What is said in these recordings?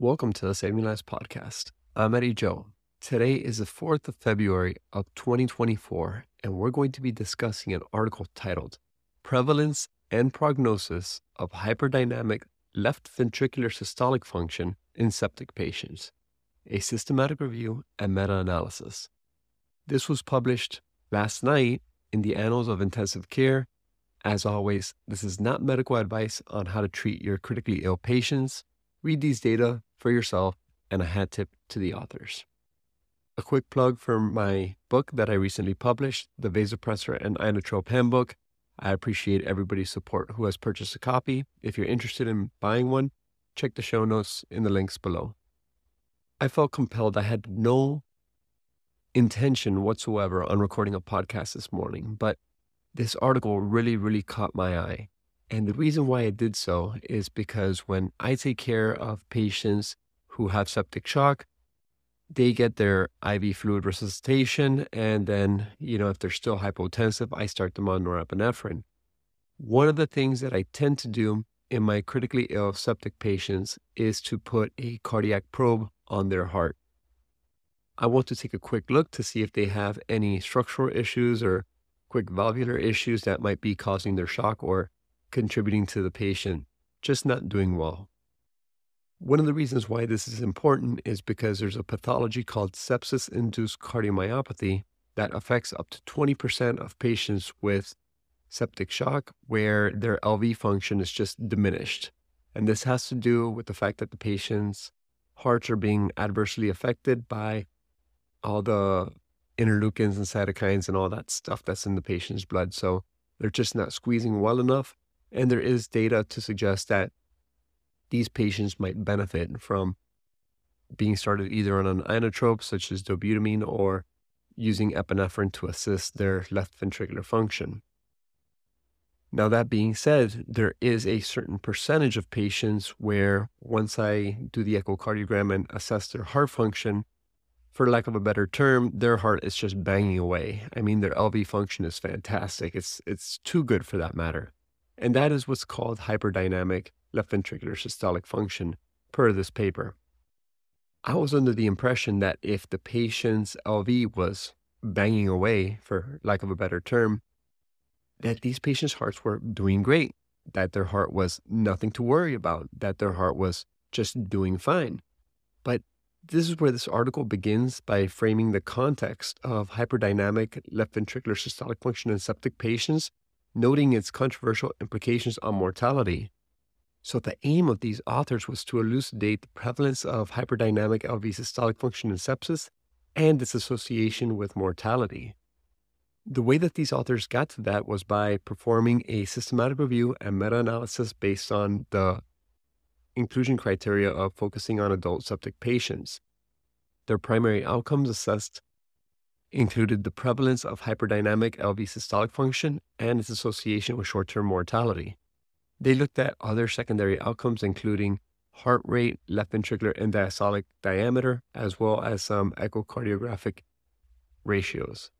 Welcome to the Saving Lives podcast. I'm Eddy Joe. Today is the 4th of February of 2024, and we're going to be discussing an article titled Prevalence and Prognosis of Hyperdynamic Left Ventricular Systolic Function in Septic Patients, a systematic review and meta analysis. This was published last night in the Annals of Intensive Care. As always, this is not medical advice on how to treat your critically ill patients. Read these data for yourself and a hat tip to the authors. A quick plug for my book that I recently published, the Vasopressor and Inotrope Handbook. I appreciate everybody's support who has purchased a copy. If you're interested in buying one, check the show notes in the links below. I felt compelled. I had no intention whatsoever on recording a podcast this morning, but this article really, really caught my eye. And the reason why I did so is because when I take care of patients who have septic shock, they get their IV fluid resuscitation. And then, you know, if they're still hypotensive, I start them on norepinephrine. One of the things that I tend to do in my critically ill septic patients is to put a cardiac probe on their heart. I want to take a quick look to see if they have any structural issues or quick valvular issues that might be causing their shock or contributing to the patient just not doing well. One of the reasons why this is important is because there's a pathology called sepsis induced cardiomyopathy that affects up to 20% of patients with septic shock where their LV function is just diminished. And this has to do with the fact that the patient's hearts are being adversely affected by all the interleukins and cytokines and all that stuff that's in the patient's blood. So they're just not squeezing well enough. And there is data to suggest that these patients might benefit from being started either on an inotrope such as dobutamine or using epinephrine to assist their left ventricular function. Now, that being said, there is a certain percentage of patients where once I do the echocardiogram and assess their heart function, for lack of a better term, their heart is just banging away. I mean, their LV function is fantastic. It's, it's too good for that matter. And that is what's called hyperdynamic left ventricular systolic function per this paper. I was under the impression that if the patient's LV was banging away, for lack of a better term, that these patients' hearts were doing great, that their heart was nothing to worry about, that their heart was just doing fine. But this is where this article begins by framing the context of hyperdynamic left ventricular systolic function in septic patients noting its controversial implications on mortality. So, the aim of these authors was to elucidate the prevalence of hyperdynamic LV systolic function in sepsis and its association with mortality. The way that these authors got to that was by performing a systematic review and meta analysis based on the inclusion criteria of focusing on adult septic patients. Their primary outcomes assessed included the prevalence of hyperdynamic LV systolic function and its association with short term mortality. They looked at other secondary outcomes, including heart rate, left ventricular end diastolic diameter, as well as some echocardiographic ratios.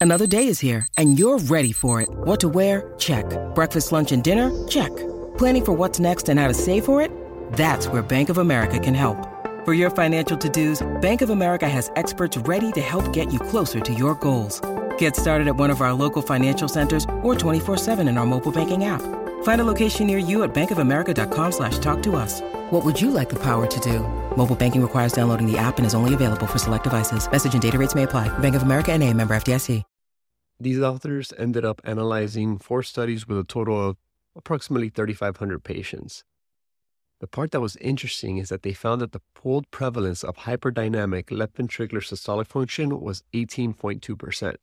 Another day is here, and you're ready for it. What to wear? Check. Breakfast, lunch, and dinner? Check. Planning for what's next and how to save for it? That's where Bank of America can help. For your financial to-dos, Bank of America has experts ready to help get you closer to your goals. Get started at one of our local financial centers or 24-7 in our mobile banking app. Find a location near you at bankofamerica.com slash talk to us. What would you like the power to do? Mobile banking requires downloading the app and is only available for select devices. Message and data rates may apply. Bank of America and a member FDIC. These authors ended up analyzing four studies with a total of approximately 3,500 patients. The part that was interesting is that they found that the pooled prevalence of hyperdynamic left ventricular systolic function was 18.2%.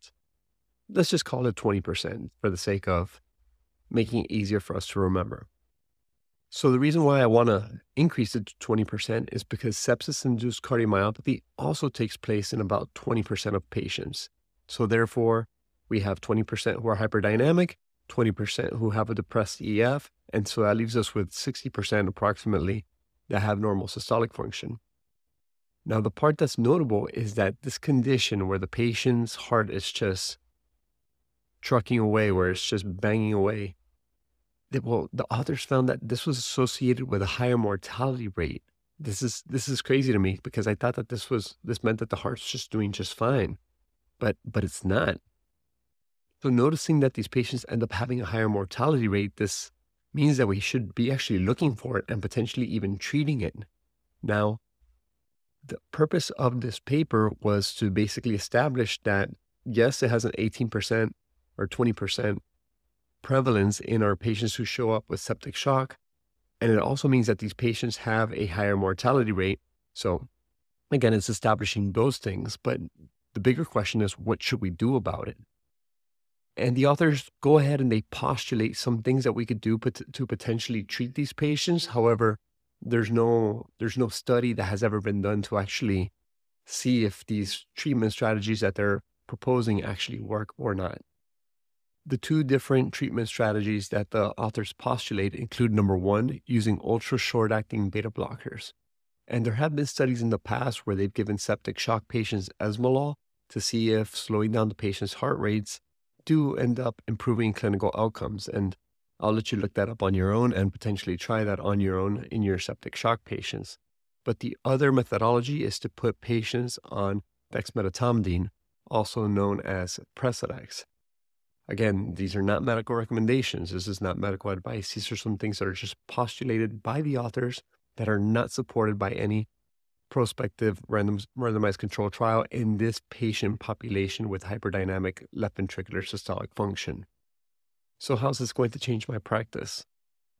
Let's just call it 20% for the sake of making it easier for us to remember. So, the reason why I want to increase it to 20% is because sepsis induced cardiomyopathy also takes place in about 20% of patients. So, therefore, we have 20% who are hyperdynamic, 20% who have a depressed EF, and so that leaves us with 60% approximately that have normal systolic function. Now, the part that's notable is that this condition where the patient's heart is just trucking away, where it's just banging away, that, well, the authors found that this was associated with a higher mortality rate this is this is crazy to me because I thought that this was this meant that the heart's just doing just fine, but but it's not. So noticing that these patients end up having a higher mortality rate, this means that we should be actually looking for it and potentially even treating it. Now, the purpose of this paper was to basically establish that yes, it has an 18% or 20% prevalence in our patients who show up with septic shock, and it also means that these patients have a higher mortality rate. So, again, it's establishing those things. But the bigger question is what should we do about it? And the authors go ahead and they postulate some things that we could do to potentially treat these patients. However, there's no there's no study that has ever been done to actually see if these treatment strategies that they're proposing actually work or not. The two different treatment strategies that the authors postulate include number one, using ultra short acting beta blockers. And there have been studies in the past where they've given septic shock patients esmolol to see if slowing down the patient's heart rates do end up improving clinical outcomes. And I'll let you look that up on your own and potentially try that on your own in your septic shock patients. But the other methodology is to put patients on dexmedetomidine, also known as Precedex. Again, these are not medical recommendations. This is not medical advice. These are some things that are just postulated by the authors that are not supported by any prospective random, randomized control trial in this patient population with hyperdynamic left ventricular systolic function. So, how's this going to change my practice?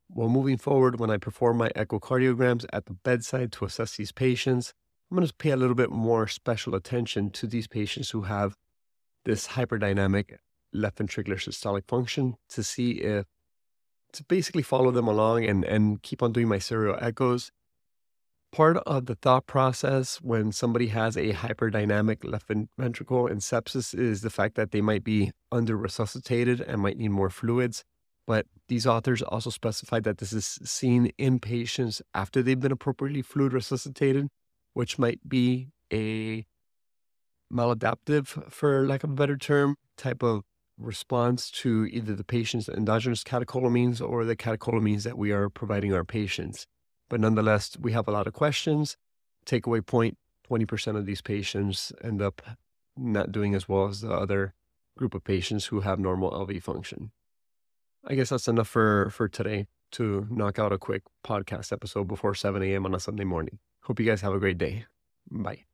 Well, moving forward, when I perform my echocardiograms at the bedside to assess these patients, I'm going to pay a little bit more special attention to these patients who have this hyperdynamic left ventricular systolic function to see if to basically follow them along and, and keep on doing my serial echoes. Part of the thought process when somebody has a hyperdynamic left ventricle and sepsis is the fact that they might be under resuscitated and might need more fluids. But these authors also specified that this is seen in patients after they've been appropriately fluid resuscitated, which might be a maladaptive, for lack of a better term, type of response to either the patient's endogenous catecholamines or the catecholamines that we are providing our patients. But nonetheless, we have a lot of questions. Takeaway point 20% of these patients end up not doing as well as the other group of patients who have normal LV function. I guess that's enough for, for today to knock out a quick podcast episode before 7 a.m. on a Sunday morning. Hope you guys have a great day. Bye.